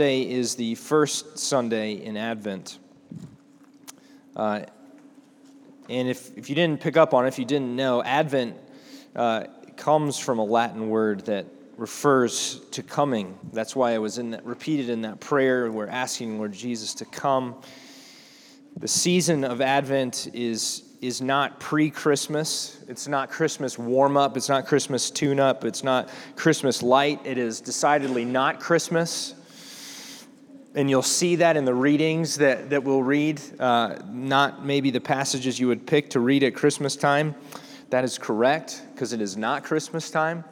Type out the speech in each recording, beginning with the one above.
Today is the first Sunday in Advent. Uh, and if, if you didn't pick up on it, if you didn't know, Advent uh, comes from a Latin word that refers to coming. That's why it was in that, repeated in that prayer. We're asking Lord Jesus to come. The season of Advent is, is not pre Christmas. It's not Christmas warm up. It's not Christmas tune up. It's not Christmas light. It is decidedly not Christmas and you'll see that in the readings that, that we'll read, uh, not maybe the passages you would pick to read at Christmas time. That is correct, because it is not Christmas time.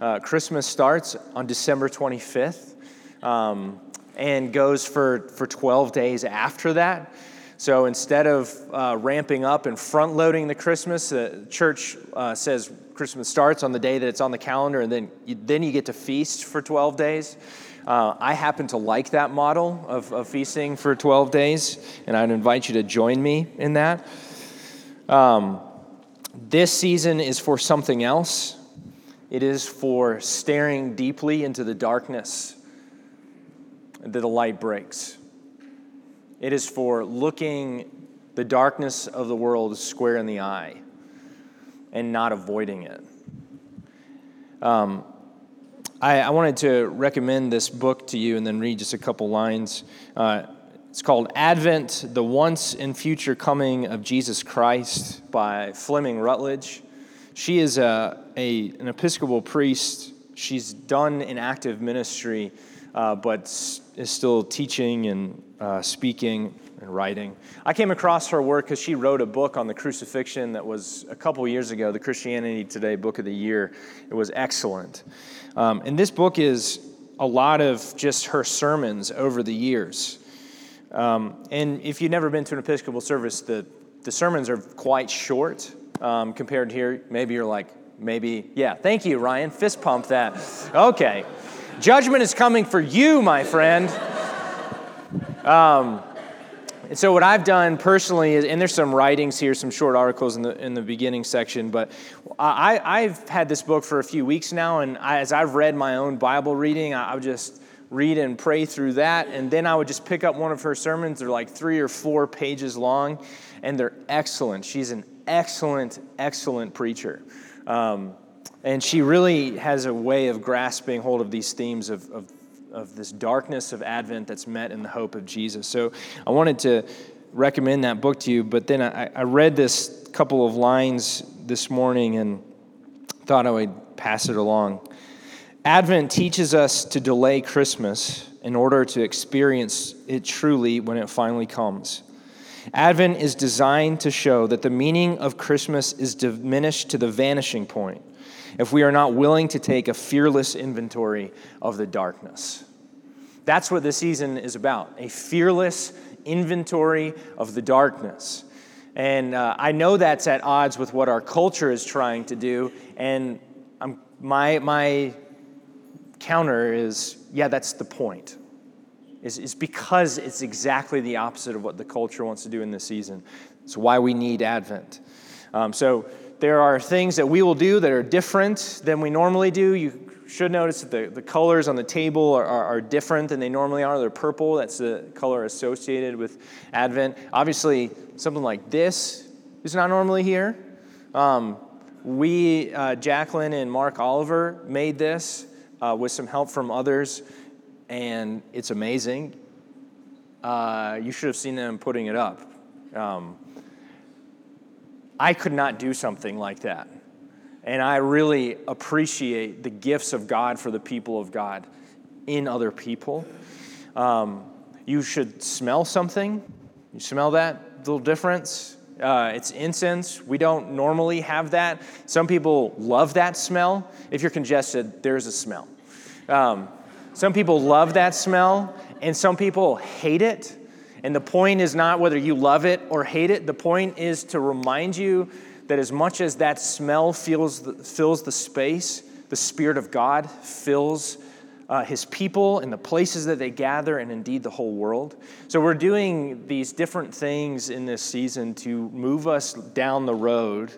Uh, Christmas starts on December 25th um, and goes for, for 12 days after that. So instead of uh, ramping up and front loading the Christmas, the church uh, says Christmas starts on the day that it's on the calendar, and then you, then you get to feast for 12 days. Uh, I happen to like that model of, of, feasting for 12 days, and I'd invite you to join me in that. Um, this season is for something else. It is for staring deeply into the darkness that the light breaks. It is for looking the darkness of the world square in the eye and not avoiding it. Um, I, I, wanted to recommend this book to you and then read just a couple lines. Uh, it's called Advent, the Once and Future Coming of Jesus Christ by Fleming Rutledge. She is a, a an Episcopal priest. She's done an active ministry, uh, but is still teaching and uh, speaking and writing. I came across her work because she wrote a book on the crucifixion that was a couple years ago, the Christianity Today Book of the Year. It was excellent. Um, and this book is a lot of just her sermons over the years. Um, and if you've never been to an Episcopal service, the, the sermons are quite short um, compared to here. Maybe you're like, maybe, yeah, thank you, Ryan. Fist pump that. Okay. Judgment is coming for you, my friend. Um, and so what I've done personally is, and there's some writings here, some short articles in the in the beginning section, but I, I've had this book for a few weeks now, and I, as I've read my own Bible reading, I, I would just read and pray through that, and then I would just pick up one of her sermons. They're like three or four pages long, and they're excellent. She's an excellent, excellent preacher. Um, and she really has a way of grasping hold of these themes of, of of this darkness of Advent that's met in the hope of Jesus. So I wanted to recommend that book to you, but then I, I read this couple of lines this morning and thought I would pass it along. Advent teaches us to delay Christmas in order to experience it truly when it finally comes. Advent is designed to show that the meaning of Christmas is diminished to the vanishing point if we are not willing to take a fearless inventory of the darkness. That's what this season is about a fearless inventory of the darkness. And uh, I know that's at odds with what our culture is trying to do. And I'm, my, my counter is yeah, that's the point. Is, because it's exactly the opposite of what the culture wants to do in this season. It's why we need Advent. Um, so there are things that we will do that are different than we normally do. You should notice that the, the colors on the table are, are, are different than they normally are. They're purple, that's the color associated with Advent. Obviously, something like this is not normally here. Um, we, uh, Jacqueline and Mark Oliver, made this uh, with some help from others, and it's amazing. Uh, you should have seen them putting it up. Um, I could not do something like that. And I really appreciate the gifts of God for the people of God in other people. Um, you should smell something. You smell that little difference? Uh, it's incense. We don't normally have that. Some people love that smell. If you're congested, there's a smell. Um, some people love that smell, and some people hate it. And the point is not whether you love it or hate it, the point is to remind you that as much as that smell fills the, fills the space, the Spirit of God fills uh, His people and the places that they gather, and indeed the whole world. So we're doing these different things in this season to move us down the road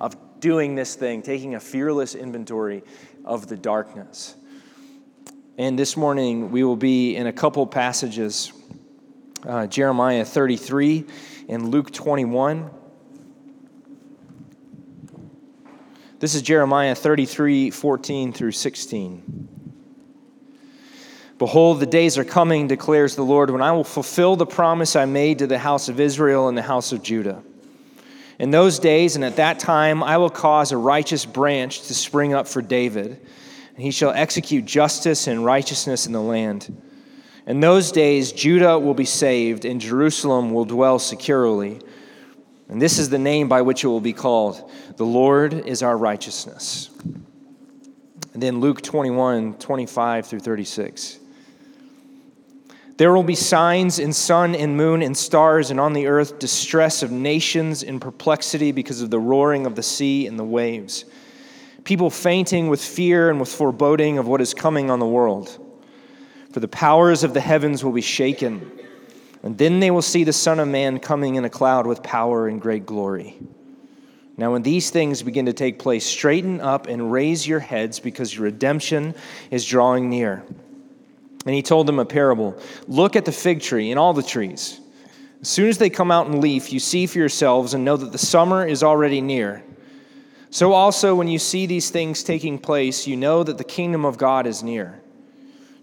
of doing this thing, taking a fearless inventory of the darkness. And this morning we will be in a couple passages uh, Jeremiah 33 and Luke 21. This is Jeremiah 33 14 through 16. Behold, the days are coming, declares the Lord, when I will fulfill the promise I made to the house of Israel and the house of Judah. In those days and at that time, I will cause a righteous branch to spring up for David, and he shall execute justice and righteousness in the land. In those days, Judah will be saved, and Jerusalem will dwell securely. And this is the name by which it will be called The Lord is our righteousness. And then Luke 21 25 through 36. There will be signs in sun and moon and stars, and on the earth distress of nations in perplexity because of the roaring of the sea and the waves. People fainting with fear and with foreboding of what is coming on the world. For the powers of the heavens will be shaken, and then they will see the Son of Man coming in a cloud with power and great glory. Now, when these things begin to take place, straighten up and raise your heads because your redemption is drawing near. And he told them a parable Look at the fig tree and all the trees. As soon as they come out in leaf, you see for yourselves and know that the summer is already near. So also, when you see these things taking place, you know that the kingdom of God is near.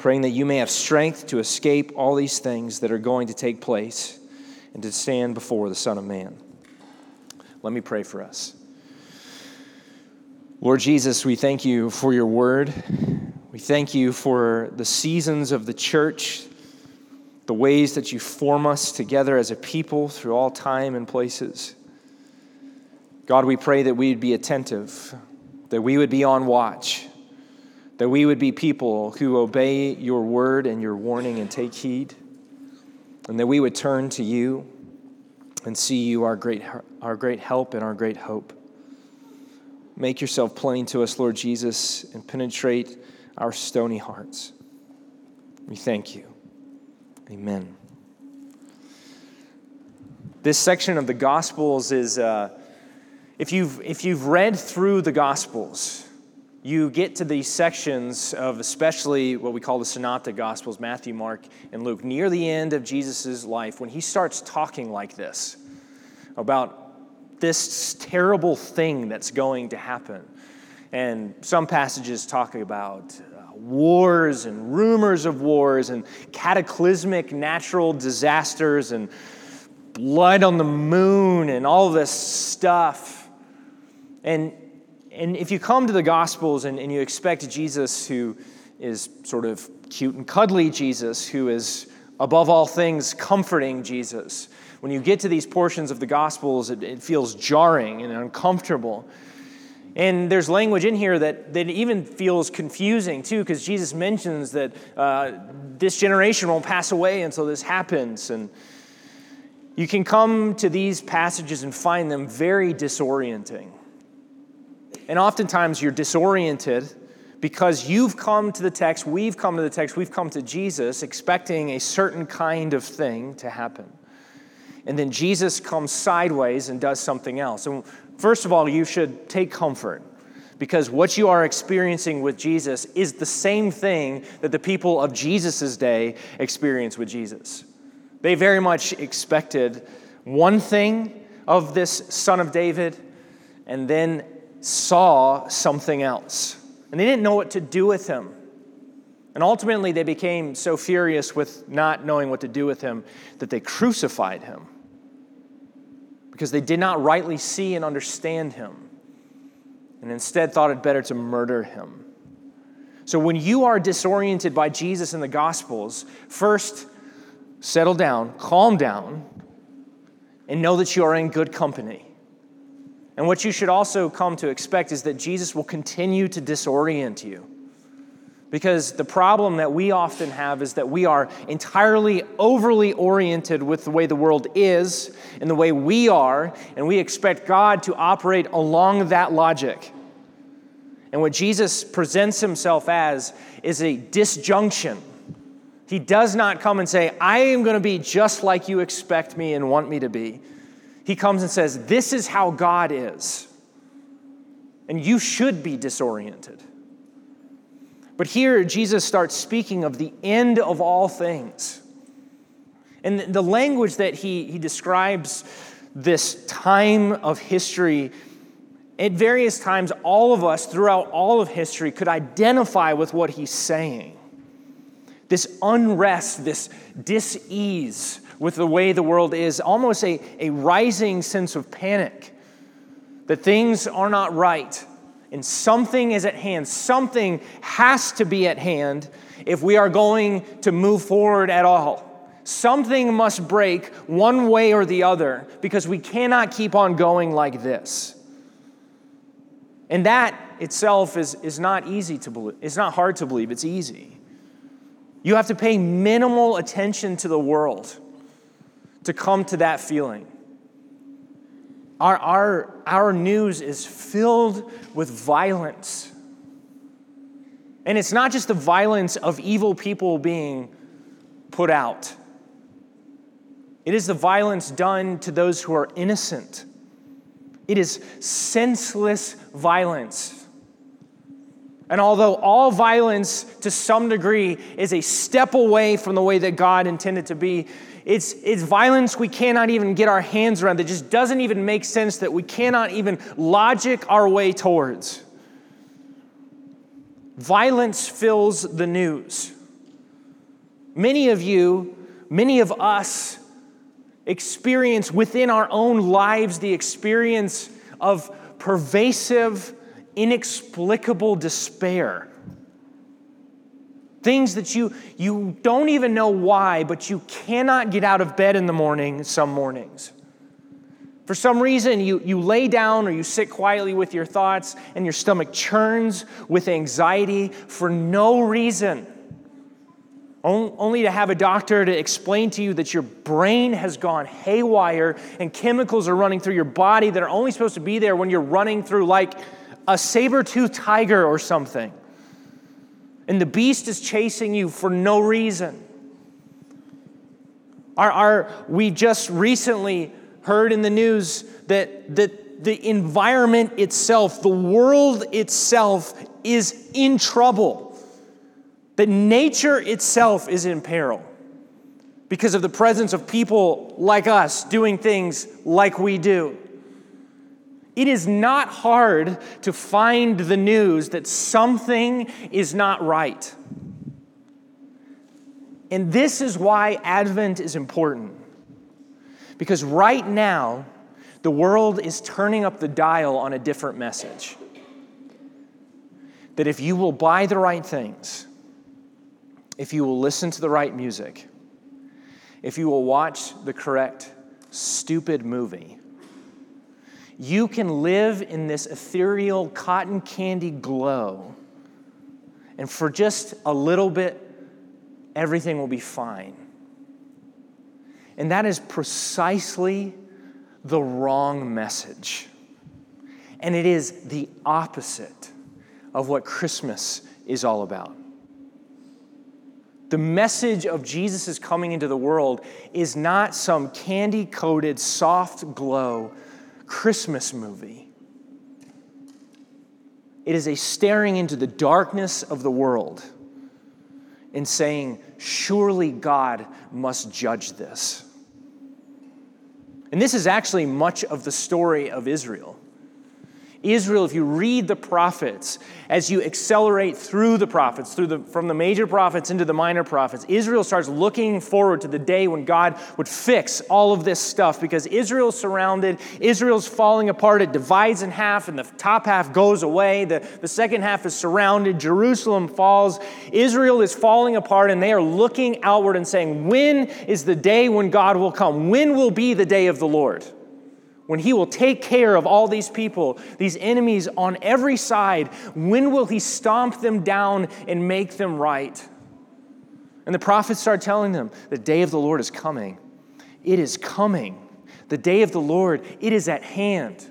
praying that you may have strength to escape all these things that are going to take place and to stand before the Son of Man. Let me pray for us. Lord Jesus, we thank you for your word. We thank you for the seasons of the church the ways that you form us together as a people through all time and places. God, we pray that we would be attentive, that we would be on watch, that we would be people who obey your word and your warning and take heed, and that we would turn to you and see you, our great, our great help and our great hope. Make yourself plain to us, Lord Jesus, and penetrate our stony hearts. We thank you. Amen. This section of the Gospels is, uh, if, you've, if you've read through the Gospels, you get to these sections of especially what we call the Synoptic Gospels, Matthew, Mark, and Luke, near the end of Jesus' life, when he starts talking like this about this terrible thing that's going to happen. And some passages talk about uh, wars and rumors of wars and cataclysmic natural disasters and blood on the moon and all this stuff. And, and if you come to the Gospels and, and you expect Jesus, who is sort of cute and cuddly Jesus, who is above all things comforting Jesus, when you get to these portions of the Gospels, it, it feels jarring and uncomfortable. And there's language in here that, that even feels confusing too, because Jesus mentions that uh, this generation won't pass away until this happens. And you can come to these passages and find them very disorienting. And oftentimes you're disoriented because you've come to the text, we've come to the text, we've come to Jesus expecting a certain kind of thing to happen. And then Jesus comes sideways and does something else. And First of all, you should take comfort because what you are experiencing with Jesus is the same thing that the people of Jesus' day experienced with Jesus. They very much expected one thing of this son of David and then saw something else. And they didn't know what to do with him. And ultimately, they became so furious with not knowing what to do with him that they crucified him because they did not rightly see and understand him, and instead thought it better to murder him. So when you are disoriented by Jesus in the Gospels, first settle down, calm down, and know that you are in good company. And what you should also come to expect is that Jesus will continue to disorient you. Because the problem that we often have is that we are entirely overly oriented with the way the world is and the way we are, and we expect God to operate along that logic. And what Jesus presents himself as is a disjunction. He does not come and say, I am going to be just like you expect me and want me to be. He comes and says, This is how God is. And you should be disoriented. But here, Jesus starts speaking of the end of all things. And the language that he, he describes this time of history, at various times, all of us throughout all of history could identify with what he's saying. This unrest, this dis ease with the way the world is, almost a, a rising sense of panic that things are not right and something is at hand. Something has to be at hand if we are going to move forward at all. Something must break one way or the other because we cannot keep on going like this. And that itself is, is not easy to believe. It's not hard to believe, it's easy. You have to pay minimal attention to the world to come to that feeling. Our, our, our news is filled with violence. And it's not just the violence of evil people being put out, it is the violence done to those who are innocent. It is senseless violence. And although all violence to some degree is a step away from the way that God intended to be, it's, it's violence we cannot even get our hands around that just doesn't even make sense, that we cannot even logic our way towards. Violence fills the news. Many of you, many of us, experience within our own lives the experience of pervasive, inexplicable despair. Things that you, you don't even know why, but you cannot get out of bed in the morning some mornings. For some reason, you, you lay down or you sit quietly with your thoughts, and your stomach churns with anxiety for no reason. Only to have a doctor to explain to you that your brain has gone haywire and chemicals are running through your body that are only supposed to be there when you're running through like a saber toothed tiger or something and the beast is chasing you for no reason. Our, our, we just recently heard in the news that, that the environment itself, the world itself, is in trouble. That nature itself is in peril because of the presence of people like us doing things like we do. It is not hard to find the news that something is not right. And this is why Advent is important. Because right now, the world is turning up the dial on a different message. That if you will buy the right things, if you will listen to the right music, if you will watch the correct stupid movie, you can live in this ethereal cotton candy glow, and for just a little bit, everything will be fine. And that is precisely the wrong message. And it is the opposite of what Christmas is all about. The message of Jesus' coming into the world is not some candy coated soft glow Christmas movie. It is a staring into the darkness of the world and saying, Surely God must judge this. And this is actually much of the story of Israel. Israel, if you read the prophets, as you accelerate through the prophets, through the, from the major prophets into the minor prophets, Israel starts looking forward to the day when God would fix all of this stuff because Israel's surrounded, Israel's falling apart, it divides in half, and the top half goes away, the, the second half is surrounded, Jerusalem falls, Israel is falling apart, and they are looking outward and saying, When is the day when God will come? When will be the day of the Lord? When he will take care of all these people, these enemies on every side, when will he stomp them down and make them right? And the prophets start telling them, the day of the Lord is coming. It is coming. The day of the Lord, it is at hand.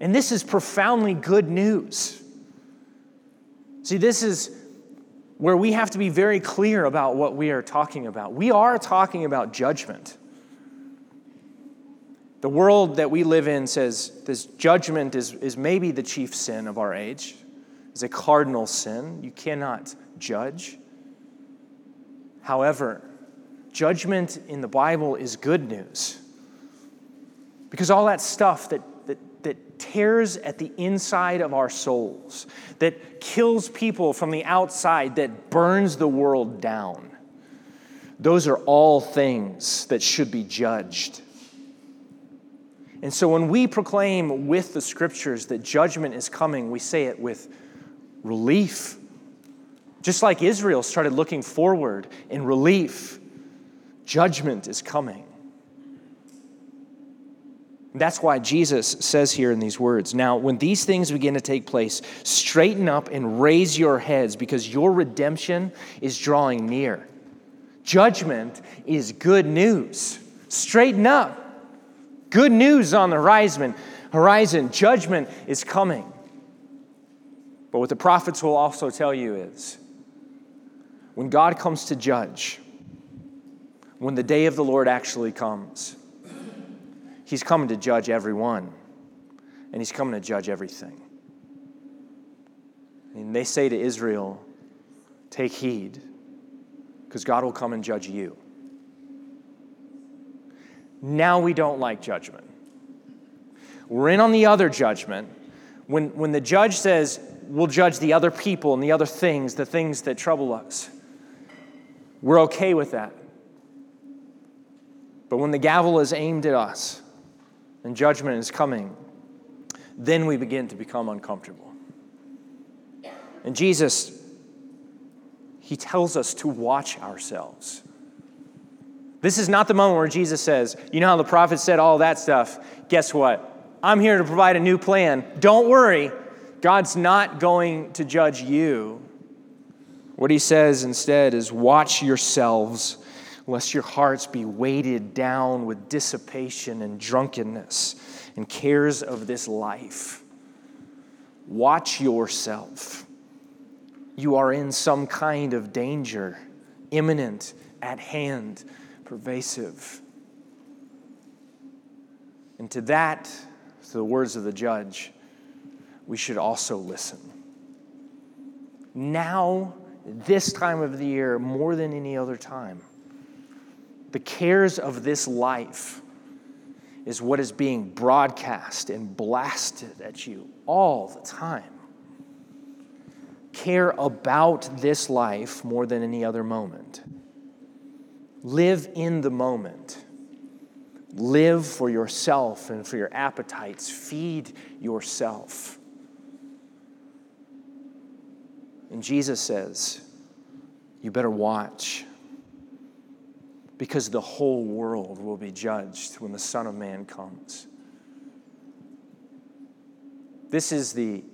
And this is profoundly good news. See, this is where we have to be very clear about what we are talking about. We are talking about judgment. The world that we live in says this judgment is, is maybe the chief sin of our age, is a cardinal sin. You cannot judge. However, judgment in the Bible is good news. Because all that stuff that, that, that tears at the inside of our souls, that kills people from the outside, that burns the world down, those are all things that should be judged. And so when we proclaim with the scriptures that judgment is coming, we say it with relief. Just like Israel started looking forward in relief, judgment is coming. That's why Jesus says here in these words Now, when these things begin to take place, straighten up and raise your heads because your redemption is drawing near. Judgment is good news. Straighten up. Good news on the horizon. Horizon, judgment is coming. But what the prophets will also tell you is when God comes to judge, when the day of the Lord actually comes, He's coming to judge everyone, and He's coming to judge everything. And they say to Israel, Take heed, because God will come and judge you. Now we don't like judgment. We're in on the other judgment. When, when the judge says, we'll judge the other people and the other things, the things that trouble us, we're okay with that. But when the gavel is aimed at us and judgment is coming, then we begin to become uncomfortable. And Jesus, He tells us to watch ourselves. This is not the moment where Jesus says, You know how the prophet said all that stuff? Guess what? I'm here to provide a new plan. Don't worry, God's not going to judge you. What he says instead is, Watch yourselves, lest your hearts be weighted down with dissipation and drunkenness and cares of this life. Watch yourself. You are in some kind of danger, imminent, at hand pervasive. And to that, to the words of the judge, we should also listen. Now, this time of the year, more than any other time, the cares of this life is what is being broadcast and blasted at you all the time. Care about this life more than any other moment. Live in the moment. Live for yourself and for your appetites. Feed yourself. And Jesus says, You better watch because the whole world will be judged when the Son of Man comes. This is the,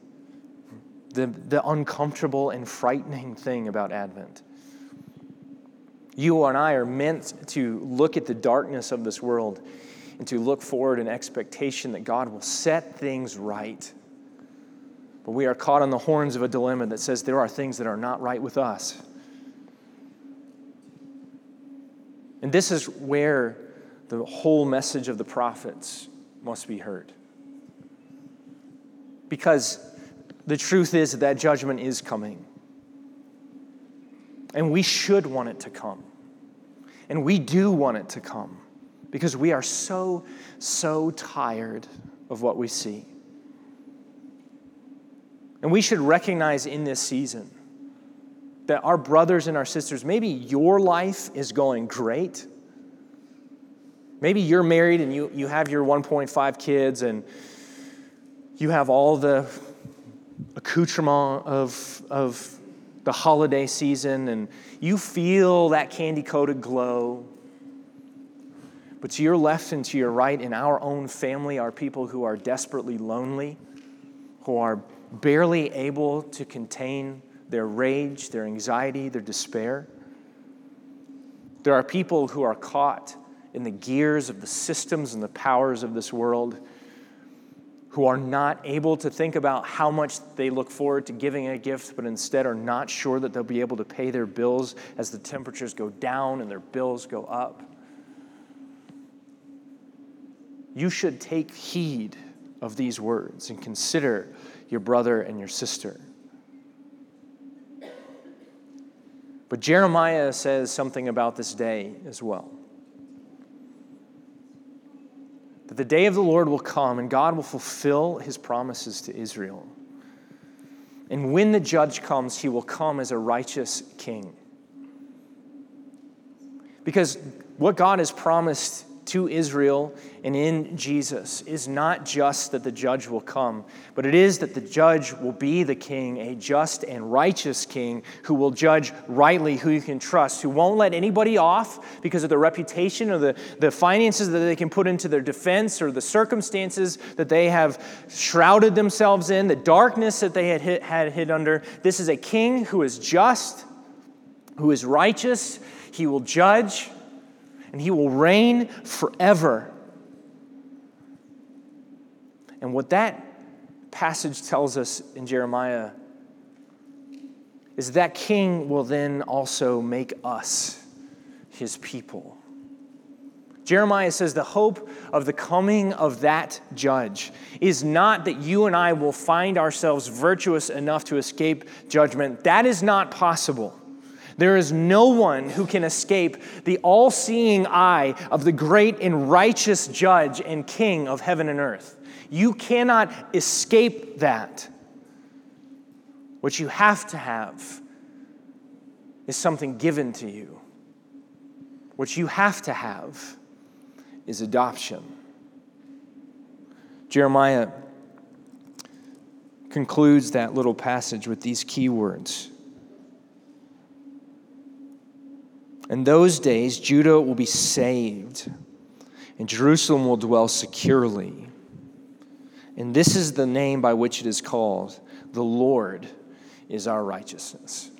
the, the uncomfortable and frightening thing about Advent you and I are meant to look at the darkness of this world and to look forward in expectation that God will set things right. But we are caught on the horns of a dilemma that says there are things that are not right with us. And this is where the whole message of the prophets must be heard. Because the truth is that, judgment is coming. And we should want it to come. And we do want it to come because we are so, so tired of what we see. And we should recognize in this season that our brothers and our sisters, maybe your life is going great. Maybe you're married and you, you have your 1.5 kids and you have all the accoutrement of, of the holiday season and you feel that candy coated glow. But to your left and to your right, in our own family, are people who are desperately lonely, who are barely able to contain their rage, their anxiety, their despair. There are people who are caught in the gears of the systems and the powers of this world who are not able to think about how much they look forward to giving a gift, but instead are not sure that they'll be able to pay their bills as the temperatures go down and their bills go up. You should take heed of these words and consider your brother and your sister. But Jeremiah says something about this day as well. That the day of the Lord will come and God will fulfill his promises to Israel. And when the judge comes, he will come as a righteous king. Because what God has promised to Israel and in Jesus is not just that the judge will come, but it is that the judge will be the king, a just and righteous king who will judge rightly, who you can trust, who won't let anybody off because of the reputation or the, the finances that they can put into their defense or the circumstances that they have shrouded themselves in, the darkness that they had had hid under. This is a king who is just, who is righteous. He will judge and he will reign forever. And what that passage tells us in Jeremiah is that king will then also make us his people. Jeremiah says the hope of the coming of that judge is not that you and I will find ourselves virtuous enough to escape judgment. That is not possible. There is no one who can escape the all seeing eye of the great and righteous judge and king of heaven and earth. You cannot escape that. What you have to have is something given to you. What you have to have is adoption. Jeremiah concludes that little passage with these key words In those days, Judah will be saved, and Jerusalem will dwell securely. And this is the name by which it is called the Lord is our righteousness.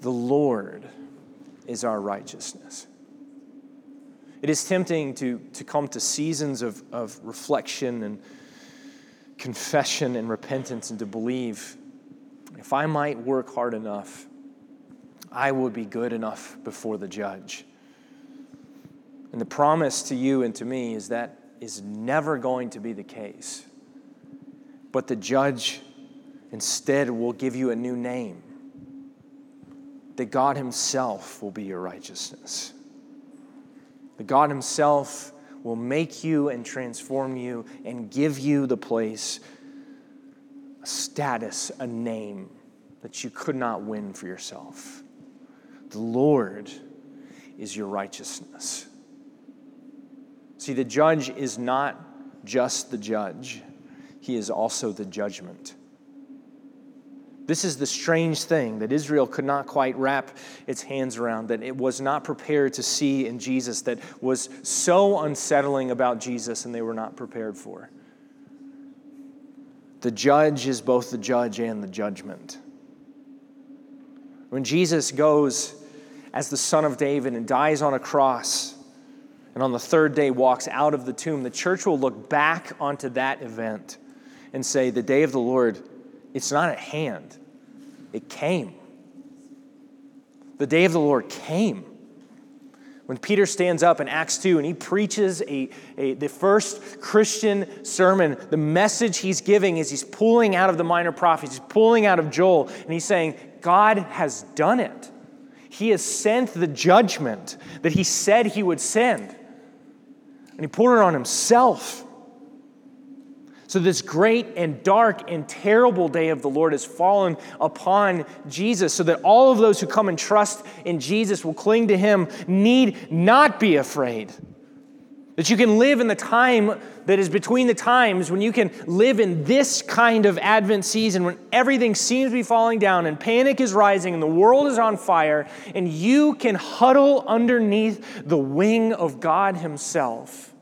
The Lord is our righteousness. It is tempting to, to come to seasons of, of reflection and confession and repentance and to believe if I might work hard enough, I will be good enough before the judge. And the promise to you and to me is that is never going to be the case. But the judge instead will give you a new name. That God Himself will be your righteousness. That God Himself will make you and transform you and give you the place, a status, a name that you could not win for yourself. The Lord is your righteousness. See, the judge is not just the judge, he is also the judgment. This is the strange thing that Israel could not quite wrap its hands around, that it was not prepared to see in Jesus, that was so unsettling about Jesus and they were not prepared for. The judge is both the judge and the judgment. When Jesus goes as the Son of David and dies on a cross, and on the third day walks out of the tomb, the church will look back onto that event and say, The day of the Lord, it's not at hand, it came. The day of the Lord came. When Peter stands up in Acts 2 and he preaches a, a, the first Christian sermon, the message he's giving is he's pulling out of the minor prophets, he's pulling out of Joel, and he's saying, God has done it. He has sent the judgment that he said he would send. And he poured it on himself. So, this great and dark and terrible day of the Lord has fallen upon Jesus, so that all of those who come and trust in Jesus will cling to him, need not be afraid, That you can live in the time that is between the times when you can live in this kind of Advent season when everything seems to be falling down and panic is rising and the world is on fire, and you can huddle underneath the wing of God Himself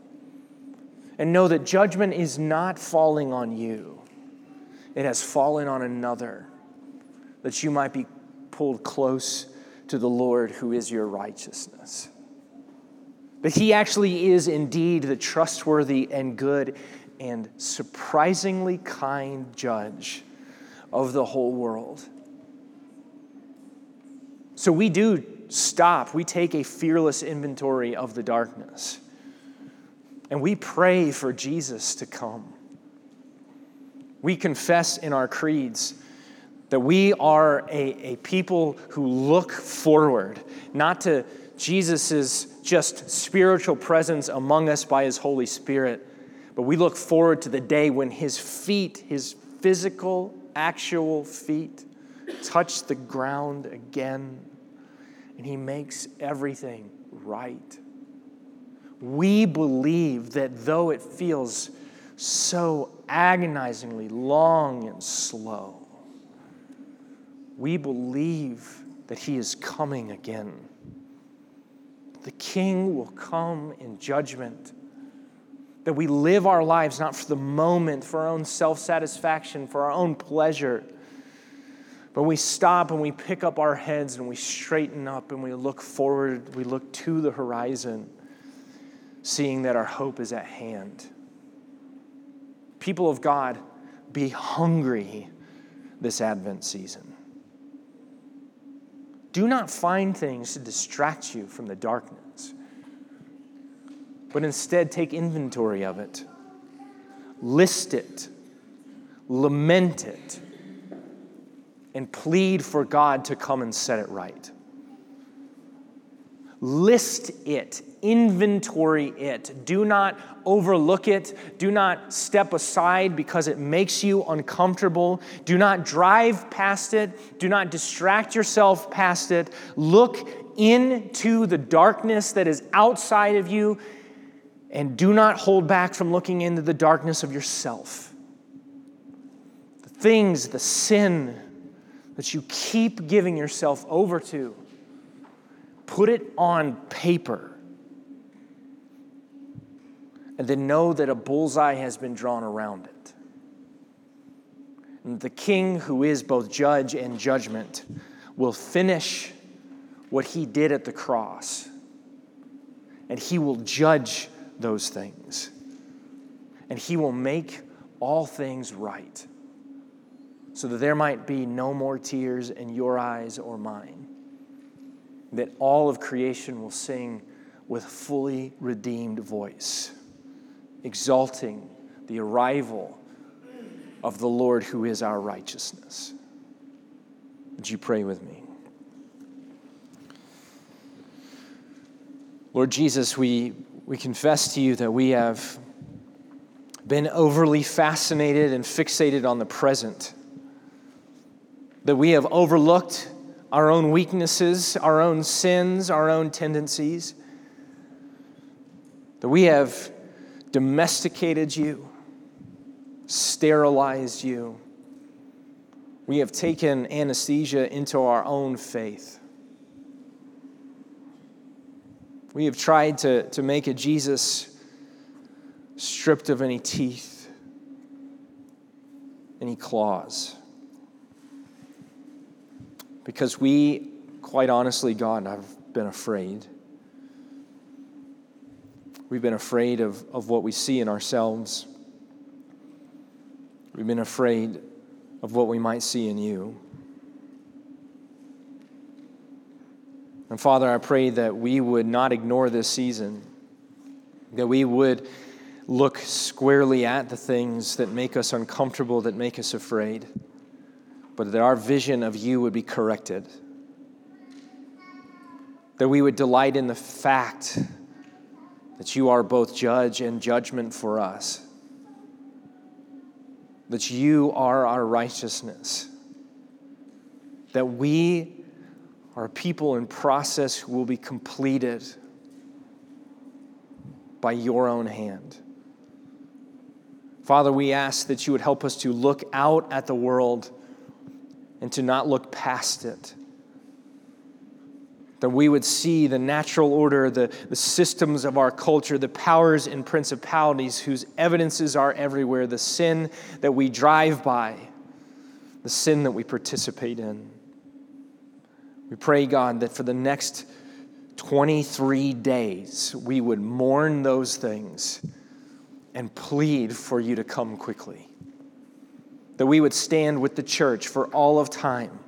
and know that judgment is not falling on you, it has fallen on another, that you might be pulled close to the Lord who is your righteousness. But he actually is indeed the trustworthy and good and surprisingly kind judge of the whole world. So we do stop, we take a fearless inventory of the darkness, and we pray for Jesus to come. We confess in our creeds that we are a, a people who look forward, not to Jesus' just spiritual presence among us by his Holy Spirit, but we look forward to the day when his feet, his physical, actual feet, touch the ground again and he makes everything right. We believe that though it feels so agonizingly long and slow, we believe that he is coming again the King will come in judgment. That we live our lives not for the moment, for our own self satisfaction, for our own pleasure, but we stop and we pick up our heads and we straighten up and we look forward, we look to the horizon, seeing that our hope is at hand. People of God, be hungry this Advent season. Do not find things to distract you from the darkness, but instead take inventory of it, list it, lament it, and plead for God to come and set it right. List it, inventory it. Do not overlook it. Do not step aside because it makes you uncomfortable. Do not drive past it. Do not distract yourself past it. Look into the darkness that is outside of you and do not hold back from looking into the darkness of yourself. The things, the sin that you keep giving yourself over to put it on paper, and then know that a bullseye has been drawn around it. And the king, who is both judge and judgment, will finish what he did at the cross, and he will judge those things, and he will make all things right so that there might be no more tears in your eyes or mine that all of creation will sing with fully redeemed voice, exalting the arrival of the Lord who is our righteousness. Would you pray with me? Lord Jesus, we, we confess to you that we have been overly fascinated and fixated on the present, that we have overlooked our own weaknesses, our own sins, our own tendencies. That we have domesticated you, sterilized you. We have taken anesthesia into our own faith. We have tried to, to make a Jesus stripped of any teeth, any claws. Because we, quite honestly, God, I've been afraid. We've been afraid of, of what we see in ourselves. We've been afraid of what we might see in you. And Father, I pray that we would not ignore this season, that we would look squarely at the things that make us uncomfortable, that make us afraid but that our vision of you would be corrected. That we would delight in the fact that you are both judge and judgment for us. That you are our righteousness. That we are people in process who will be completed by your own hand. Father, we ask that you would help us to look out at the world and to not look past it. That we would see the natural order, the, the systems of our culture, the powers and principalities whose evidences are everywhere, the sin that we drive by, the sin that we participate in. We pray, God, that for the next 23 days we would mourn those things and plead for you to come quickly. That we would stand with the church for all of time,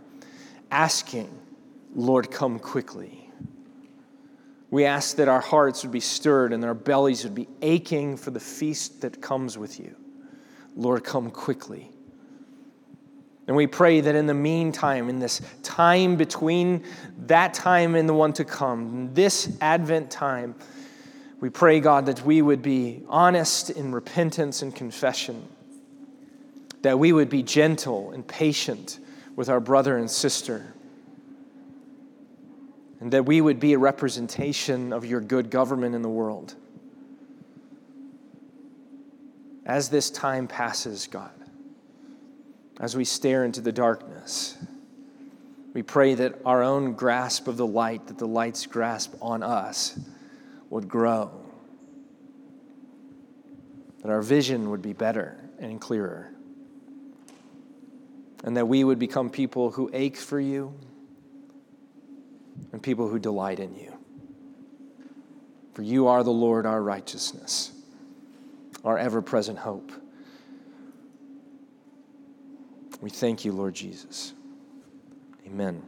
asking, Lord, come quickly. We ask that our hearts would be stirred and our bellies would be aching for the feast that comes with you. Lord, come quickly. And we pray that in the meantime, in this time between that time and the one to come, this Advent time, we pray, God, that we would be honest in repentance and confession, that we would be gentle and patient with our brother and sister, and that we would be a representation of your good government in the world. As this time passes, God, as we stare into the darkness, we pray that our own grasp of the light, that the light's grasp on us, would grow, that our vision would be better and clearer, and that we would become people who ache for you and people who delight in you. For you are the Lord, our righteousness, our ever present hope. We thank you, Lord Jesus. Amen.